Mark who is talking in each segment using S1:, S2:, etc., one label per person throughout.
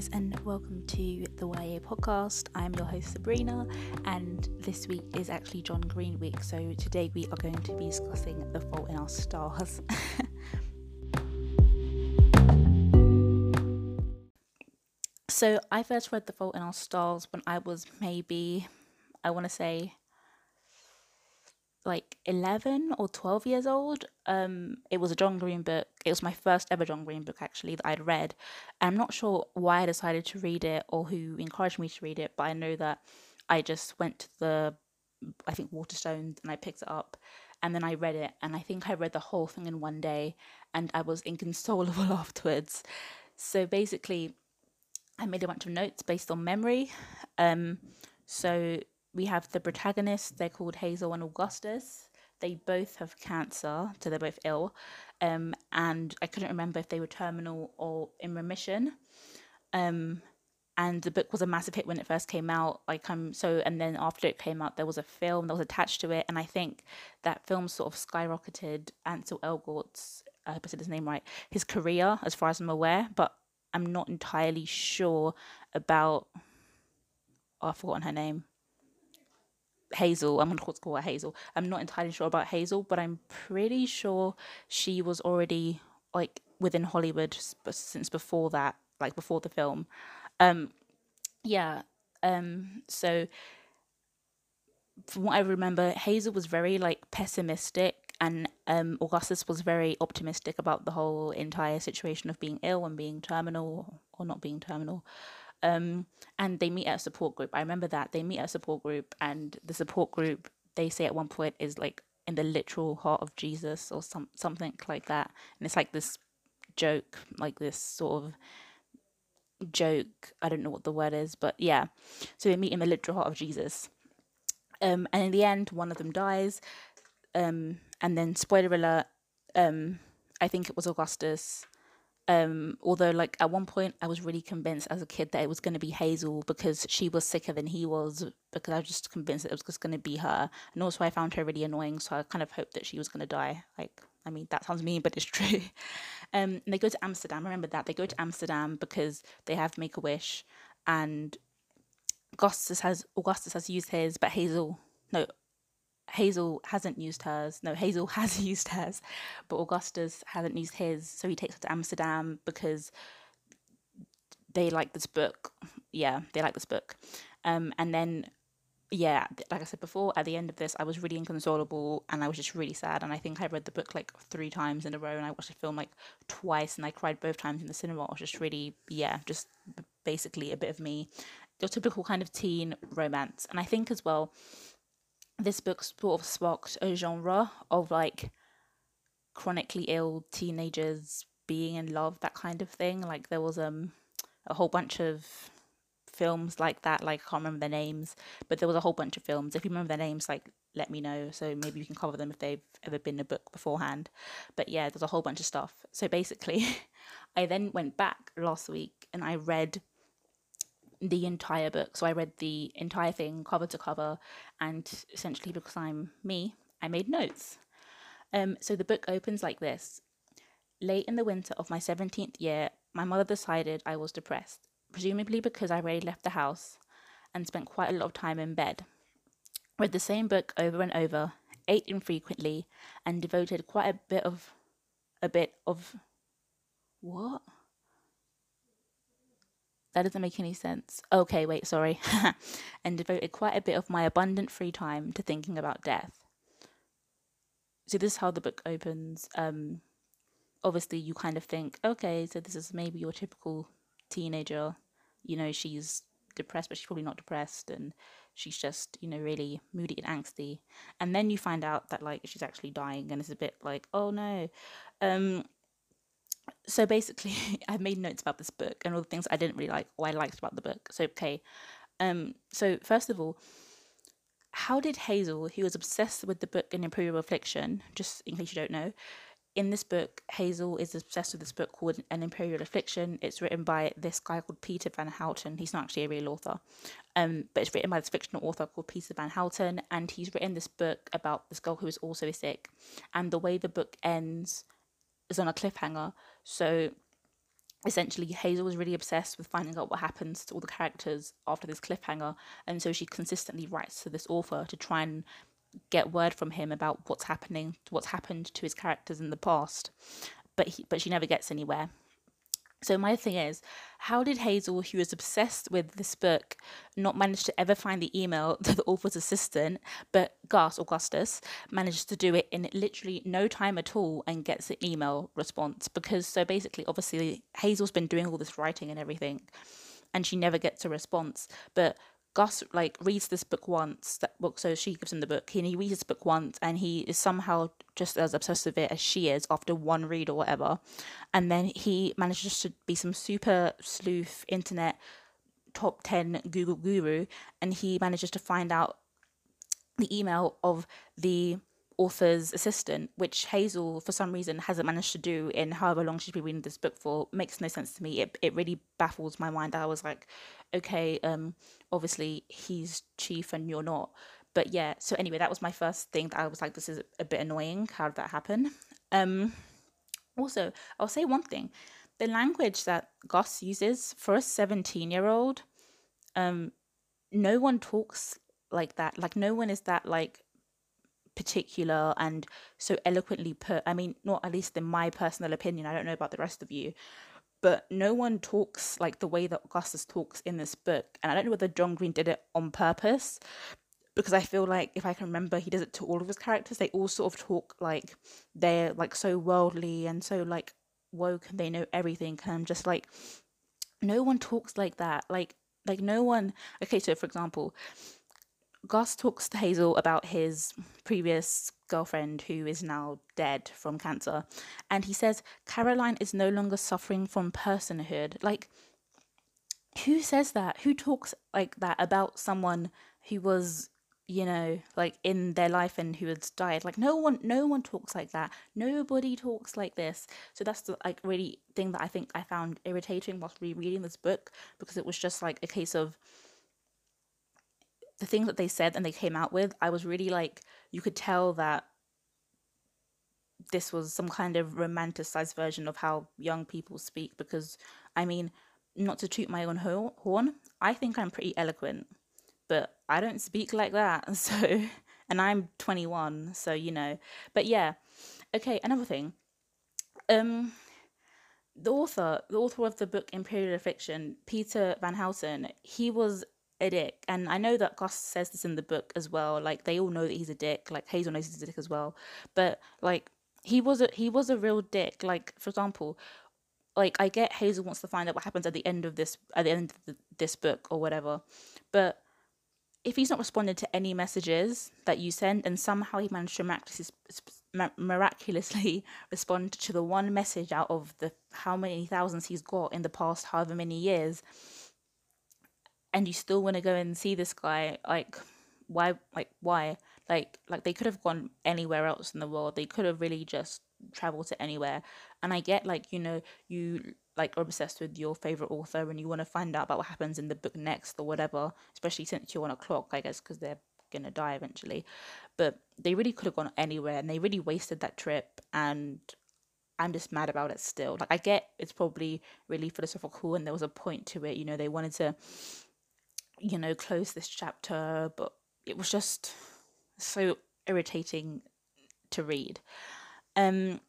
S1: guys, and welcome to the YA podcast. I'm your host Sabrina, and this week is actually John Green week. So today we are going to be discussing The Fault in Our Stars. so I first read The Fault in Our Stars when I was maybe, I want to say, like 11 or 12 years old. Um, it was a John Green book. It was my first ever John Green book, actually, that I'd read. I'm not sure why I decided to read it or who encouraged me to read it, but I know that I just went to the, I think, Waterstones and I picked it up and then I read it. And I think I read the whole thing in one day and I was inconsolable afterwards. So basically, I made a bunch of notes based on memory. Um, so we have the protagonists. They're called Hazel and Augustus. They both have cancer, so they're both ill. Um, and I couldn't remember if they were terminal or in remission. Um, and the book was a massive hit when it first came out. Like um, so, and then after it came out, there was a film that was attached to it, and I think that film sort of skyrocketed Ansel Elgort's, I hope I said his name right, his career, as far as I'm aware. But I'm not entirely sure about. Oh, I've forgotten her name. Hazel. I'm gonna call her Hazel. I'm not entirely sure about Hazel, but I'm pretty sure she was already like within Hollywood since before that, like before the film. Um, yeah. Um, so from what I remember, Hazel was very like pessimistic, and um, Augustus was very optimistic about the whole entire situation of being ill and being terminal or not being terminal. Um, and they meet at a support group. I remember that they meet at a support group, and the support group they say at one point is like in the literal heart of Jesus or some something like that. And it's like this joke, like this sort of joke. I don't know what the word is, but yeah. So they meet in the literal heart of Jesus. Um, and in the end, one of them dies. Um, and then spoiler alert. Um, I think it was Augustus um, although, like at one point, I was really convinced as a kid that it was going to be Hazel because she was sicker than he was. Because I was just convinced that it was just going to be her, and also I found her really annoying. So I kind of hoped that she was going to die. Like, I mean, that sounds mean, but it's true. Um, they go to Amsterdam. Remember that they go to Amsterdam because they have Make a Wish, and Augustus has Augustus has used his, but Hazel no Hazel hasn't used hers. No, Hazel has used hers, but Augustus hasn't used his. So he takes her to Amsterdam because they like this book. Yeah, they like this book. Um, and then, yeah, like I said before, at the end of this, I was really inconsolable and I was just really sad. And I think I read the book like three times in a row and I watched the film like twice and I cried both times in the cinema. It was just really, yeah, just basically a bit of me. Your typical kind of teen romance. And I think as well, this book sort of sparked a genre of like chronically ill teenagers being in love, that kind of thing. Like there was um a whole bunch of films like that. Like I can't remember their names, but there was a whole bunch of films. If you remember their names, like let me know. So maybe you can cover them if they've ever been a book beforehand. But yeah, there's a whole bunch of stuff. So basically, I then went back last week and I read the entire book. So I read the entire thing cover to cover, and essentially because I'm me, I made notes. Um, so the book opens like this. Late in the winter of my 17th year, my mother decided I was depressed, presumably because I already left the house and spent quite a lot of time in bed. Read the same book over and over, ate infrequently, and devoted quite a bit of a bit of what? That doesn't make any sense. Okay, wait, sorry. and devoted quite a bit of my abundant free time to thinking about death. So this is how the book opens. Um, obviously, you kind of think, okay, so this is maybe your typical teenager. You know, she's depressed, but she's probably not depressed, and she's just, you know, really moody and angsty. And then you find out that like she's actually dying, and it's a bit like, oh no. Um, so basically i made notes about this book and all the things i didn't really like or i liked about the book. So okay um so first of all how did hazel who was obsessed with the book an imperial affliction just in case you don't know in this book hazel is obsessed with this book called an imperial affliction. It's written by this guy called peter van houten. He's not actually a real author um, but it's written by this fictional author called peter van houten and he's written this book about this girl who is also sick. And the way the book ends is on a cliffhanger. So essentially Hazel was really obsessed with finding out what happens to all the characters after this cliffhanger, and so she consistently writes to this author to try and get word from him about what's happening, what's happened to his characters in the past. But he, but she never gets anywhere. So my thing is, how did Hazel, who was obsessed with this book, not manage to ever find the email to the author's assistant, but Gus Augustus managed to do it in literally no time at all and gets an email response? Because so basically, obviously, Hazel's been doing all this writing and everything, and she never gets a response. But Gus like reads this book once. That book, so she gives him the book, and he reads this book once, and he is somehow just as obsessed with it as she is after one read or whatever. And then he manages to be some super sleuth internet top ten Google guru, and he manages to find out the email of the author's assistant, which Hazel, for some reason, hasn't managed to do in however long she's been reading this book for, makes no sense to me. It, it really baffles my mind. I was like, okay, um, obviously he's chief and you're not. But yeah, so anyway, that was my first thing that I was like, this is a bit annoying. How did that happen? Um, also, I'll say one thing the language that Gus uses for a 17 year old, um, no one talks like that. Like, no one is that like particular and so eloquently put. I mean, not at least in my personal opinion. I don't know about the rest of you, but no one talks like the way that Augustus talks in this book. And I don't know whether John Green did it on purpose because I feel like if I can remember, he does it to all of his characters. They all sort of talk like they're like so worldly and so like woke and they know everything. And I'm just like, no one talks like that. Like, like no one. Okay, so for example, Gus talks to Hazel about his previous girlfriend who is now dead from cancer. And he says, Caroline is no longer suffering from personhood. Like, who says that? Who talks like that about someone who was, you know, like in their life and who has died? Like, no one, no one talks like that. Nobody talks like this. So that's the like really thing that I think I found irritating whilst rereading this book because it was just like a case of the things that they said and they came out with, I was really like, you could tell that this was some kind of romanticized version of how young people speak. Because, I mean, not to toot my own horn, I think I'm pretty eloquent, but I don't speak like that. So, and I'm 21, so you know. But yeah, okay, another thing. Um, the author, the author of the book Imperial Affliction, Peter Van Houten, he was a dick. And I know that Gus says this in the book as well. Like they all know that he's a dick. Like Hazel knows he's a dick as well. But like he was a he was a real dick. Like for example, like I get Hazel wants to find out what happens at the end of this at the end of the, this book or whatever. But if he's not responded to any messages that you send and somehow he managed to miraculously, miraculously respond to the one message out of the how many thousands he's got in the past however many years and you still want to go and see this guy like why like why? Like like they could have gone anywhere else in the world. They could have really just traveled to anywhere. And i get like you know you like are obsessed with your favorite author and you want to find out about what happens in the book next or whatever especially since you're on a clock i guess because they're gonna die eventually. But they really could have gone anywhere and they really wasted that trip and I'm just mad about it still. Like I get it's probably really philosophical and there was a point to it, you know, they wanted to you know, close this chapter, but it was just so irritating to read. Um,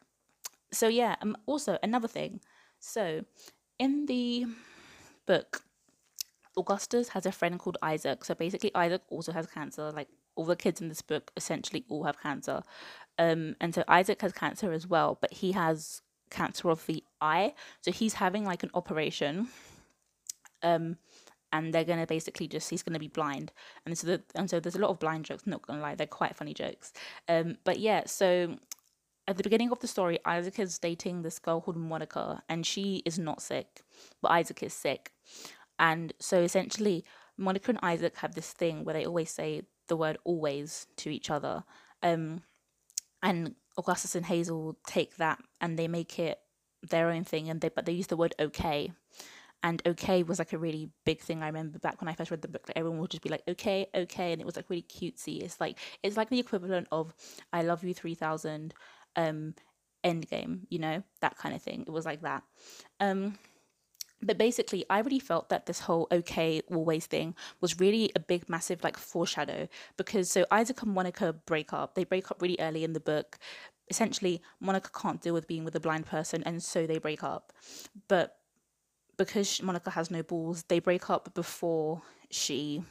S1: so yeah, um, also another thing. So in the book, Augustus has a friend called Isaac. So basically, Isaac also has cancer. Like all the kids in this book essentially all have cancer. Um, and so Isaac has cancer as well, but he has cancer of the eye. So he's having like an operation. Um, and they're gonna basically just he's gonna be blind, and so the, and so there's a lot of blind jokes. Not gonna lie, they're quite funny jokes. Um, but yeah, so at the beginning of the story, Isaac is dating this girl called Monica, and she is not sick, but Isaac is sick, and so essentially, Monica and Isaac have this thing where they always say the word always to each other, um, and Augustus and Hazel take that and they make it their own thing, and they but they use the word okay and okay was like a really big thing i remember back when i first read the book like everyone would just be like okay okay and it was like really cutesy. It's like it's like the equivalent of i love you 3000 um endgame you know that kind of thing. It was like that. Um but basically i really felt that this whole okay always thing was really a big massive like foreshadow because so isaac and monica break up. They break up really early in the book. Essentially monica can't deal with being with a blind person and so they break up. But because monica has no balls they break up before she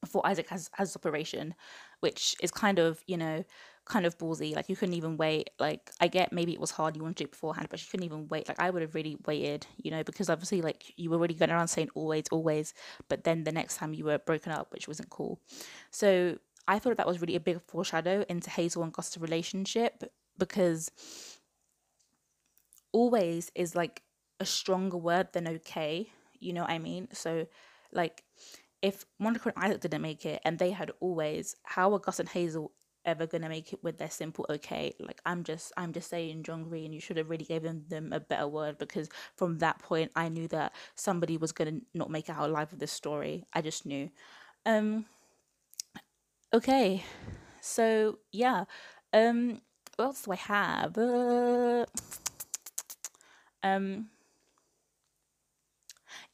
S1: before isaac has has operation which is kind of you know kind of ballsy. Like you couldn't even wait. Like I get maybe it was hard, you wanted to do it beforehand, but she couldn't even wait. Like I would have really waited, you know, because obviously like you were already going around saying always, always, but then the next time you were broken up, which wasn't cool. So I thought that was really a big foreshadow into Hazel and Gus's relationship because always is like a stronger word than okay. You know what I mean? So like if Monica and Isaac didn't make it and they had always, how are Gus and Hazel ever gonna make it with their simple okay like i'm just i'm just saying john green you should have really given them a better word because from that point i knew that somebody was gonna not make it out alive with this story i just knew um okay so yeah um what else do i have uh, um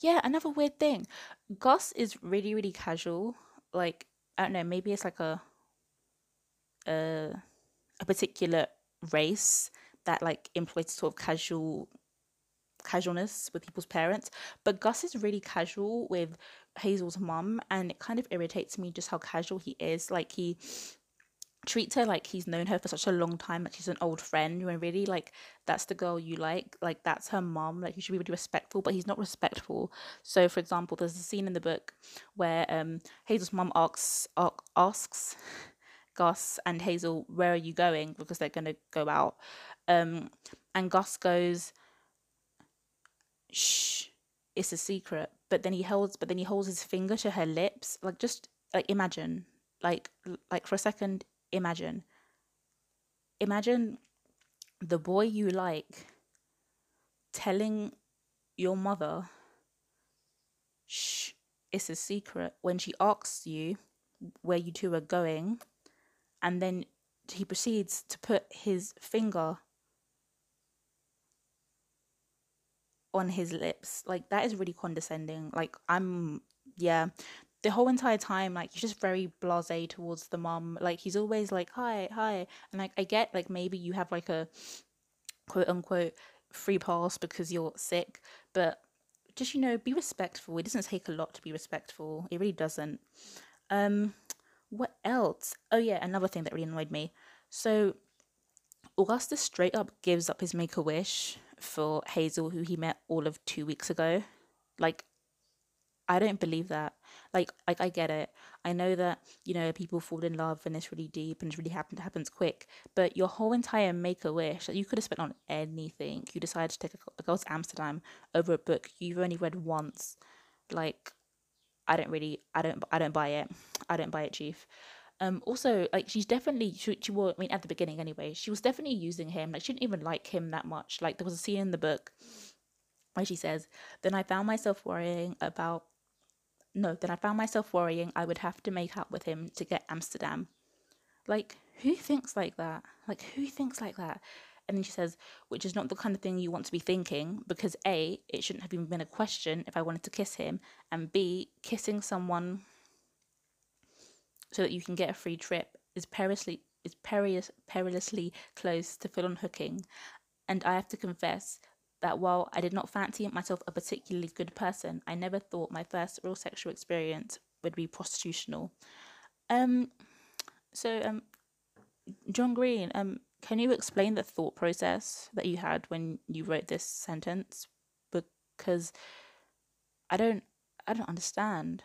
S1: yeah another weird thing. Gus is really really casual. Like i don't know maybe it's like a a, a particular race that like employs sort of casual casualness with people's parents. But gus is really casual with hazel's mum and it kind of irritates me just how casual he is. Like he treats her like he's known her for such a long time like she's an old friend when really like that's the girl you like like that's her mom like you should be really respectful but he's not respectful so for example there's a scene in the book where um hazel's mom asks asks Gus and Hazel, where are you going? Because they're going to go out. Um, and Gus goes, shh, it's a secret. But then he holds, but then he holds his finger to her lips. Like just like imagine, like like for a second, imagine. Imagine the boy you like telling your mother, shh, it's a secret. When she asks you where you two are going, and then he proceeds to put his finger on his lips like that is really condescending like i'm yeah the whole entire time like he's just very blasé towards the mom like he's always like hi hi and like i get like maybe you have like a quote unquote free pass because you're sick but just you know be respectful it doesn't take a lot to be respectful it really doesn't um what else? Oh yeah, another thing that really annoyed me. So Augustus straight up gives up his make a wish for Hazel, who he met all of two weeks ago. Like, I don't believe that. Like, like I get it. I know that you know people fall in love and it's really deep and it's really happen happens quick. But your whole entire make a wish that you could have spent on anything. You decided to take a, a girl to Amsterdam over a book you've only read once. Like, I don't really, I don't, I don't buy it. I don't buy it, Chief. Um, also, like she's definitely she, she was, I mean, at the beginning anyway, she was definitely using him. Like she didn't even like him that much. Like there was a scene in the book where she says, "Then I found myself worrying about." No, then I found myself worrying I would have to make up with him to get Amsterdam. Like, who thinks like that? Like, who thinks like that? And then she says, which is not the kind of thing you want to be thinking because A, it shouldn't have even been a question if I wanted to kiss him, and B, kissing someone so that you can get a free trip is perilously is perilous, perilously close to full on hooking. And I have to confess that while I did not fancy myself a particularly good person, I never thought my first real sexual experience would be prostitutional. Um, so um, John Green, um, can you explain the thought process that you had when you wrote this sentence? Because I don't I don't understand.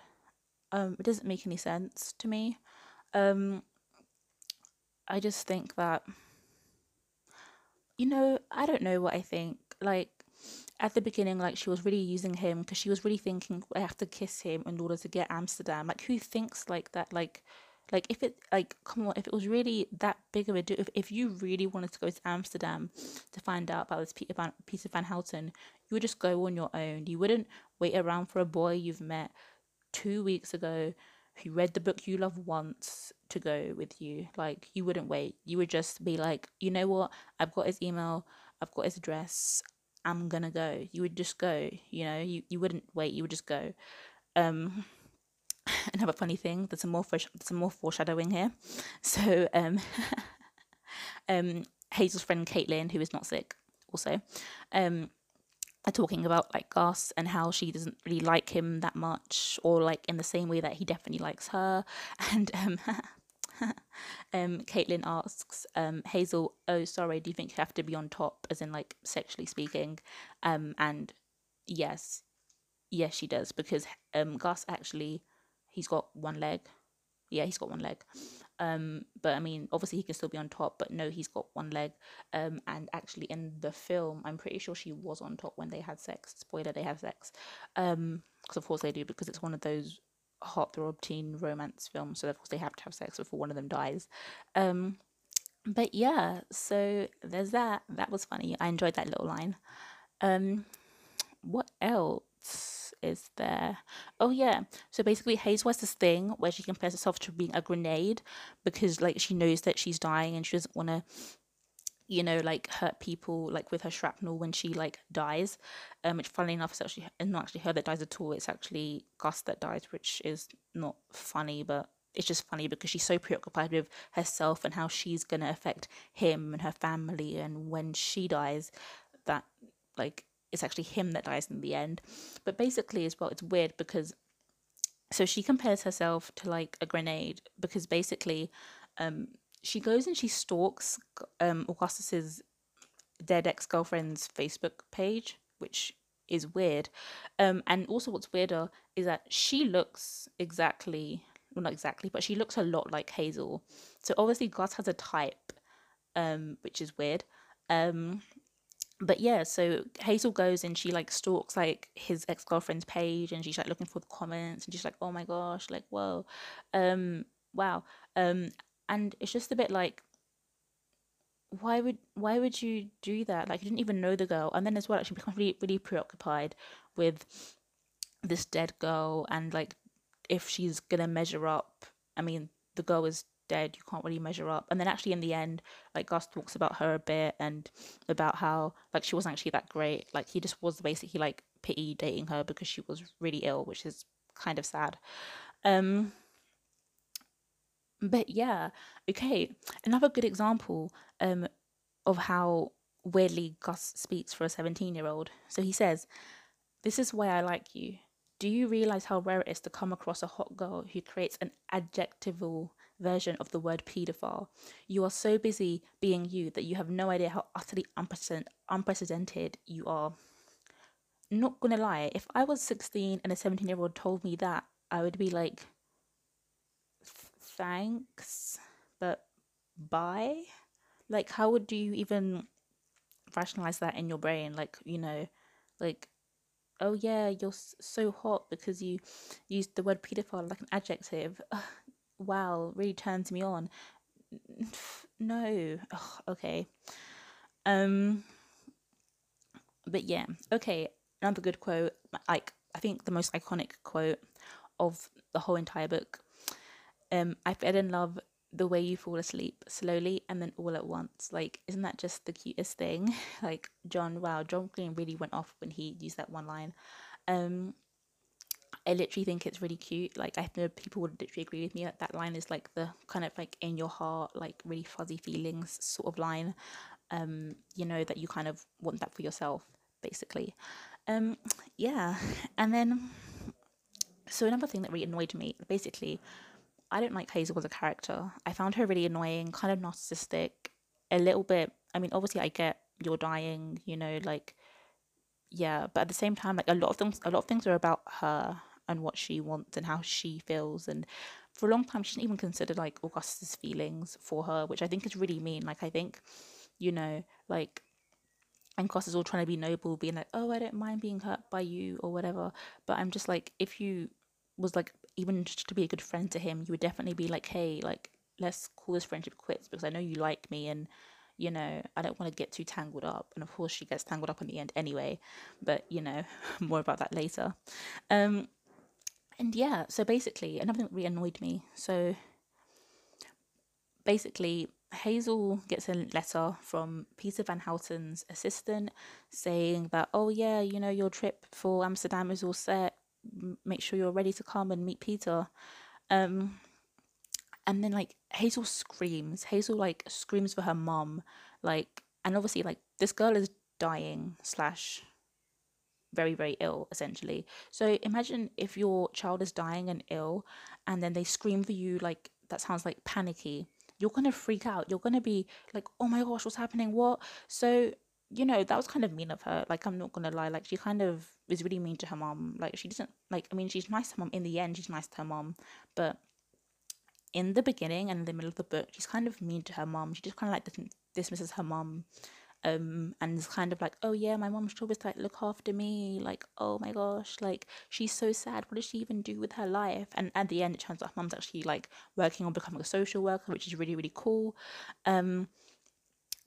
S1: Um, it doesn't make any sense to me. Um, I just think that you know, I don't know what I think. Like at the beginning, like she was really using him because she was really thinking I have to kiss him in order to get Amsterdam. Like who thinks like that? Like like if it like come on, if it was really that big of a deal, if, if you really wanted to go to Amsterdam to find out about this Peter Van Peter Van Houten, you would just go on your own. You wouldn't wait around for a boy you've met two weeks ago who read the book you love once to go with you. Like you wouldn't wait. You would just be like, you know what? I've got his email. I've got his address. I'm gonna go. You would just go, you know, you, you wouldn't wait, you would just go. Um another funny thing, there's some more some more foreshadowing here. So um um Hazel's friend Caitlin, who is not sick, also, um are talking about like Gus and how she doesn't really like him that much, or like in the same way that he definitely likes her. And um, um, Caitlin asks um, Hazel, "Oh, sorry, do you think you have to be on top, as in like sexually speaking?" Um, and yes, yes, she does because um, Gus actually he's got one leg. Yeah, he's got one leg. Um, but I mean, obviously he can still be on top, but no, he's got one leg. Um, and actually in the film, I'm pretty sure she was on top when they had sex. Spoiler, they have sex. Um, because of course they do because it's one of those heartthrob teen romance film, so of course they have to have sex before one of them dies. Um, but yeah, so there's that. That was funny. I enjoyed that little line. Um, what else? is there? Oh yeah. So basically Hazel has this thing where she compares herself to being a grenade because like she knows that she's dying and she doesn't want to you know like hurt people like with her shrapnel when she like dies um which funnily enough is actually it's not actually her that dies at all it's actually gus that dies which is not funny but it's just funny because she's so preoccupied with herself and how she's to affect him and her family and when she dies that like it's actually him that dies in the end. But basically, as well, it's weird because so she compares herself to like a grenade because basically, um, she goes and she stalks um Augustus's dead ex girlfriend's Facebook page, which is weird. Um, and also what's weirder is that she looks exactly well, not exactly, but she looks a lot like Hazel. So obviously Gus has a type, um, which is weird. Um, but yeah, so Hazel goes and she like stalks like his ex girlfriend's page and she's like looking for the comments and she's like, oh my gosh, like whoa, um, wow, um, and it's just a bit like, why would why would you do that? Like you didn't even know the girl, and then as well, she becomes really really preoccupied with this dead girl and like if she's gonna measure up. I mean, the girl is dead, you can't really measure up. And then actually in the end, like Gus talks about her a bit and about how like she wasn't actually that great. Like he just was basically like pity dating her because she was really ill, which is kind of sad. Um but yeah, okay. Another good example um of how weirdly Gus speaks for a 17 year old. So he says, This is why I like you. Do you realize how rare it is to come across a hot girl who creates an adjectival version of the word paedophile. You are so busy being you that you have no idea how utterly unprecedented, unprecedented you are. Not gonna lie, if I was 16 and a 17 year old told me that, I would be like, thanks, but bye? Like, how would you even rationalize that in your brain? Like, you know, like, oh yeah, you're so hot because you used the word pedophile like an adjective wow really turns me on no Ugh, okay um but yeah okay another good quote like i think the most iconic quote of the whole entire book um i fell in love the way you fall asleep slowly and then all at once like isn't that just the cutest thing like john wow john green really went off when he used that one line um I literally think it's really cute. Like I know people would literally agree with me that that line is like the kind of like in your heart, like really fuzzy feelings sort of line. Um, you know that you kind of want that for yourself, basically. Um, yeah, and then so another thing that really annoyed me, basically, I don't like Hazel as a character. I found her really annoying, kind of narcissistic, a little bit. I mean, obviously, I get you're dying, you know, like yeah, but at the same time, like a lot of things, a lot of things are about her and what she wants and how she feels. And for a long time, she didn't even consider like Augustus' feelings for her, which I think is really mean. Like, I think, you know, like, and Gus is all trying to be noble, being like, oh, I don't mind being hurt by you or whatever. But I'm just like, if you was like, even just to be a good friend to him, you would definitely be like, hey, like, let's call this friendship quits because I know you like me and you know, I don't want to get too tangled up. And of course, she gets tangled up in the end anyway, but you know, more about that later. Um, and yeah, so basically, another thing that really annoyed me. So basically, Hazel gets a letter from Peter Van Houten's assistant saying that, oh, yeah, you know, your trip for Amsterdam is all set. Make sure you're ready to come and meet Peter. Um, and then, like, Hazel screams. Hazel, like, screams for her mom. Like, and obviously, like, this girl is dying, slash, very, very ill, essentially. So imagine if your child is dying and ill, and then they scream for you, like, that sounds like panicky you're to freak out. You're to be like, oh my gosh, what's happening? What? So, you know, that was kind of mean of her. Like, I'm not to lie. Like, she kind of is really mean to her mom. Like, she doesn't, like, I mean, she's nice to her mom. In the end, she's nice to her mom. But in the beginning and in the middle of the book, she's kind of mean to her mom. She just kind of like dismisses her mom um and is kind of like oh yeah my mom should always like look after me like oh my gosh like she's so sad what does she even do with her life and at the end it turns out her mom's actually like working on becoming a social worker which is really really cool um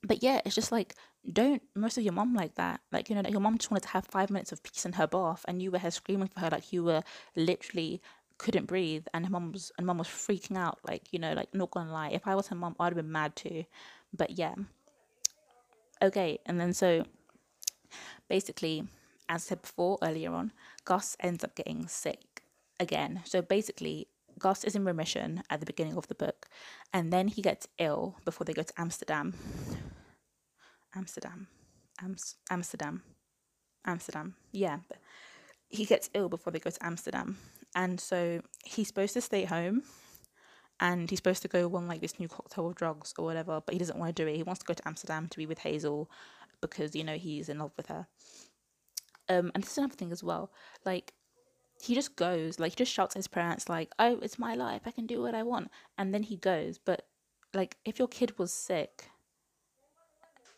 S1: but yeah it's just like don't most of your mom like that like you know like your mom just wanted to have five minutes of peace in her bath and you were here screaming for her like you were literally couldn't breathe and her mom was and mom was freaking out like you know like not gonna lie if i was her mom i'd have been mad too but yeah okay, and then so basically, as I said before earlier on, Gus ends up getting sick again. So basically, Gus is in remission at the beginning of the book, and then he gets ill before they go to Amsterdam. Amsterdam, Ams- Amsterdam, Amsterdam. Yeah, but he gets ill before they go to Amsterdam, and so he's supposed to stay home and he's supposed to go on like this new cocktail of drugs or whatever, but he doesn't want to do it. He wants to go to Amsterdam to be with Hazel because you know he's in love with her. Um, and this is another thing as well. Like he just goes, like he just shouts at his parents, like, "Oh, it's my life. I can do what I want," and then he goes. But like, if your kid was sick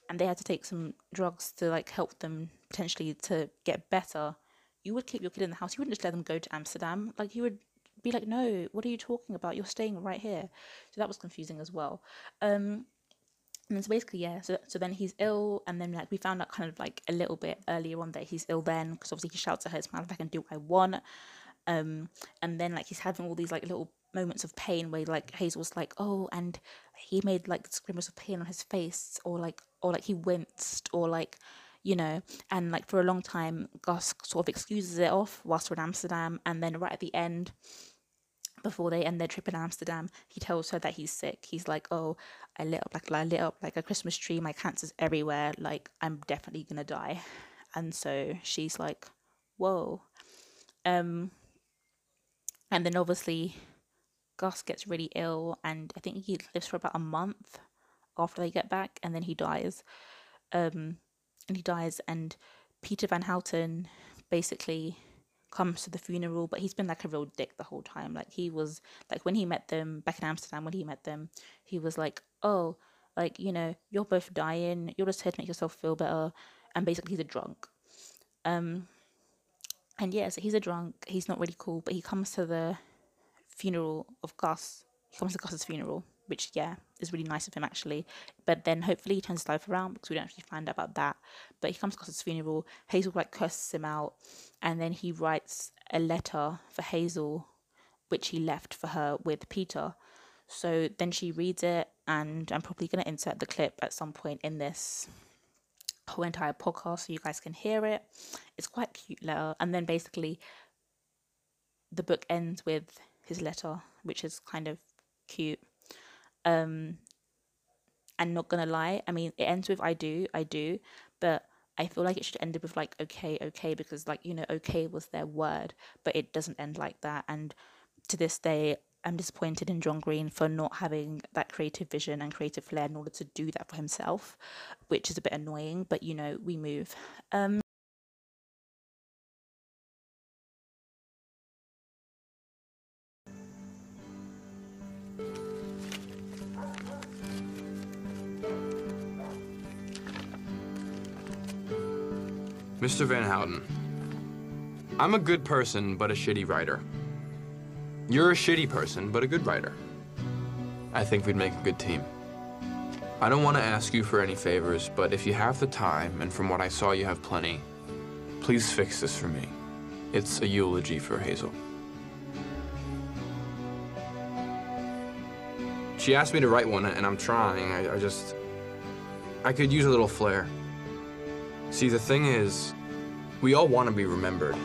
S1: and they had to take some drugs to like help them potentially to get better, you would keep your kid in the house. You wouldn't just let them go to Amsterdam. Like you would be like, no, what are you talking about? You're staying right here. So that was confusing as well. Um, and so basically, yeah. So so then he's ill, and then like we found out kind of like a little bit earlier on that he's ill then because obviously he shouts at her, "It's my life, I can do what I want." Um, and then like he's having all these like little moments of pain where like Hazel's like, "Oh," and he made like screams of pain on his face, or like or like he winced, or like you know, and like for a long time, Gus sort of excuses it off whilst we're in Amsterdam, and then right at the end, before they end their trip in Amsterdam, he tells her that he's sick. He's like, "Oh, I lit up like I lit up like a Christmas tree. My cancer's everywhere. Like I'm definitely gonna die." And so she's like, "Whoa," um, and then obviously Gus gets really ill, and I think he lives for about a month after they get back, and then he dies. Um, and he dies, and Peter Van Houten basically comes to the funeral, but he's been like a real dick the whole time. Like he was like when he met them back in Amsterdam, when he met them, he was like, "Oh, like you know, you're both dying. You're just here to make yourself feel better." And basically, he's a drunk. Um, and yeah, so he's a drunk. He's not really cool, but he comes to the funeral of Gus. He comes to Gus's funeral, which yeah is really nice of him actually. But then hopefully he turns his life around because we don't actually find out about that. But he comes to his funeral. Hazel like curses him out, and then he writes a letter for Hazel, which he left for her with Peter. So then she reads it, and I'm probably gonna insert the clip at some point in this whole entire podcast so you guys can hear it. It's quite cute letter, and then basically the book ends with his letter, which is kind of cute um, and not gonna lie, I mean, it ends with I do, I do, but I feel like it should end with like okay, okay, because like you know, okay was their word, but it doesn't end like that. And to this day, I'm disappointed in John Green for not having that creative vision and creative flair in order to do that for himself, which is a bit annoying. But you know, we move. Um,
S2: Mr. Van Houten, I'm a good person, but a shitty writer. You're a shitty person, but a good writer. I think we'd make a good team. I don't want to ask you for any favors, but if you have the time, and from what I saw you have plenty, please fix this for me. It's a eulogy for Hazel. She asked me to write one, and I'm trying. I, I just. I could use a little flair. See, the thing is, we all want to be remembered.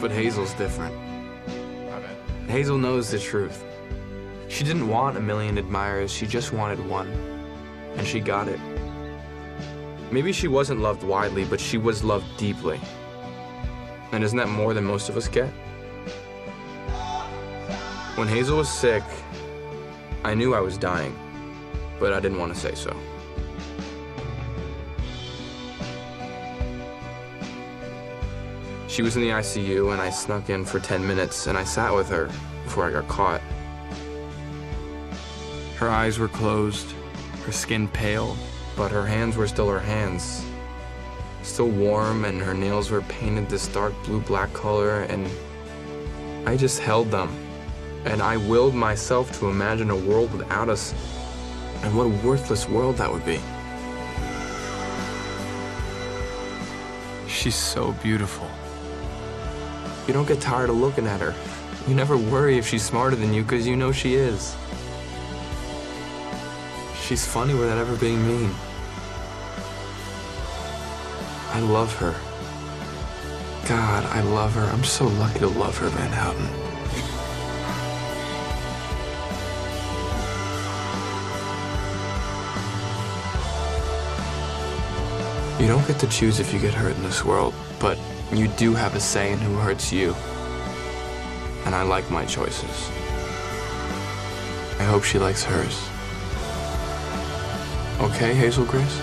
S2: But Hazel's different. Hazel knows the truth. She didn't want a million admirers, she just wanted one. And she got it. Maybe she wasn't loved widely, but she was loved deeply. And isn't that more than most of us get? When Hazel was sick, I knew I was dying, but I didn't want to say so. She was in the ICU, and I snuck in for 10 minutes and I sat with her before I got caught. Her eyes were closed, her skin pale, but her hands were still her hands. Still warm, and her nails were painted this dark blue black color, and I just held them. And I willed myself to imagine a world without us, and what a worthless world that would be. She's so beautiful. You don't get tired of looking at her. You never worry if she's smarter than you because you know she is. She's funny without ever being mean. I love her. God, I love her. I'm so lucky to love her, Van Houten. You don't get to choose if you get hurt in this world, but you do have a say in who hurts you. And I like my choices. I hope she likes hers. Okay, Hazel Grace?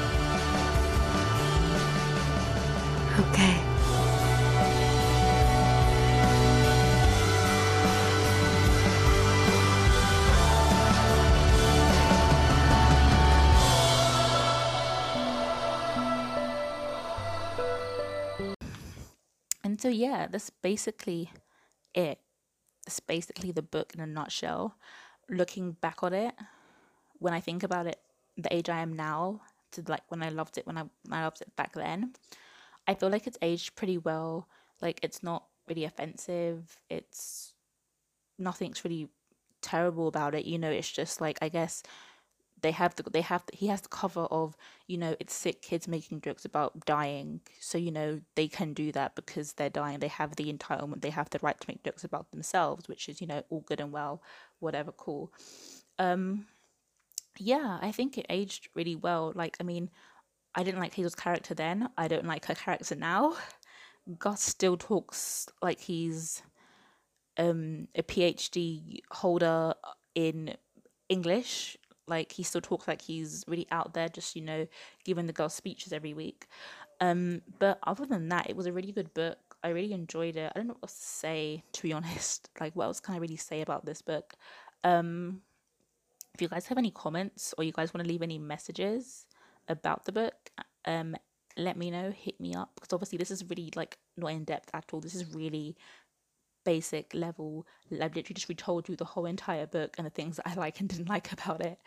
S3: Okay.
S1: So yeah, that's basically it. It's basically the book in a nutshell. Looking back on it, when I think about it, the age I am now to like when I loved it when I when I loved it back then, I feel like it's aged pretty well. Like it's not really offensive. It's nothing's really terrible about it. You know, it's just like I guess they have the they have he has the cover of you know it's sick kids making jokes about dying. So you know they can do that because they're dying. They have the entitlement. They have the right to make jokes about themselves which is you know all good and well whatever cool. Um yeah i think it aged really well. Like i mean i didn't like hazel's character then. I don't like her character now. Gus still talks like he's um a phd holder in english like he still talks like he's really out there just you know giving the girls speeches every week. Um but other than that it was a really good book. I really enjoyed it. I don't know what else to say to be honest. Like what else can i really say about this book? Um if you guys have any comments or you guys want to leave any messages about the book um let me know. Hit me up. Because obviously this is really like not in depth at all. This is really basic level. I've literally just retold you the whole entire book and the things that I like and didn't like about it.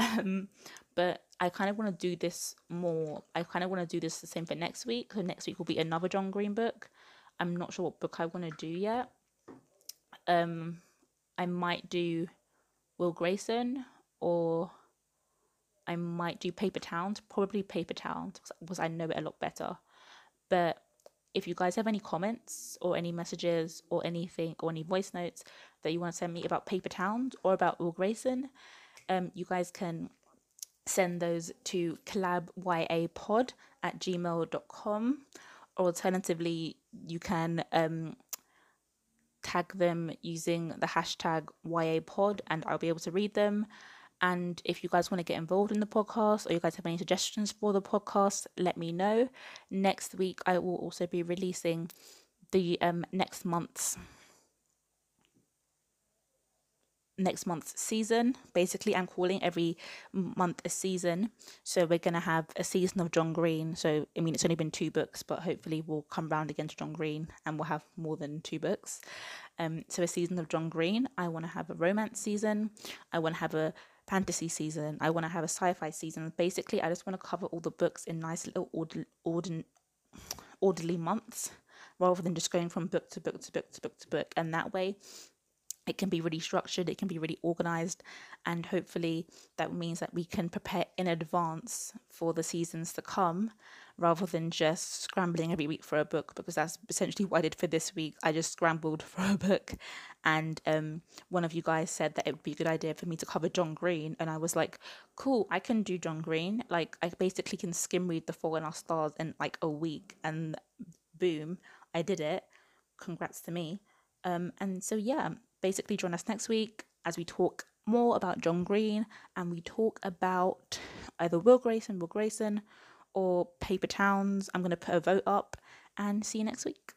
S1: Um, but I kind of want to do this more. I kind of want to do this the same for next week. So next week will be another John Green book. I'm not sure what book I want to do yet. Um, I might do Will Grayson or I might do Paper Towns. Probably Paper Towns because I know it a lot better. But if you guys have any comments or any messages or anything or any voice notes that you want to send me about Paper Towns or about Will Grayson, um, you guys can send those to collabyapod at gmail.com or alternatively you can um, tag them using the hashtag YAPod and I'll be able to read them. And if you guys want to get involved in the podcast or you guys have any suggestions for the podcast, let me know. Next week, I will also be releasing the um, next month's next month's season. Basically, I'm calling every month a season. So we're gonna have a season of John Green. So I mean, it's only been two books, but hopefully we'll come round again to John Green and we'll have more than two books. Um, so a season of John Green. I want to have a romance season. I want to have a fantasy season. I want to have a sci-fi season. Basically, I just want to cover all the books in nice little order, order, orderly months, rather than just going from book to book to book to book to book. And that way, it can be really structured, it can be really organized, and hopefully that means that we can prepare in advance for the seasons to come rather than just scrambling every week for a book because that's essentially what I did for this week. I just scrambled for a book, and um, one of you guys said that it would be a good idea for me to cover John Green, and I was like, cool, I can do John Green. Like, I basically can skim read The Fault in Our Stars in like a week, and boom, I did it. Congrats to me. Um, and so, yeah, basically join us next week as we talk more about John Green and we talk about either Will Grayson, Will Grayson, or Paper Towns. I'm going to put a vote up and see you next week.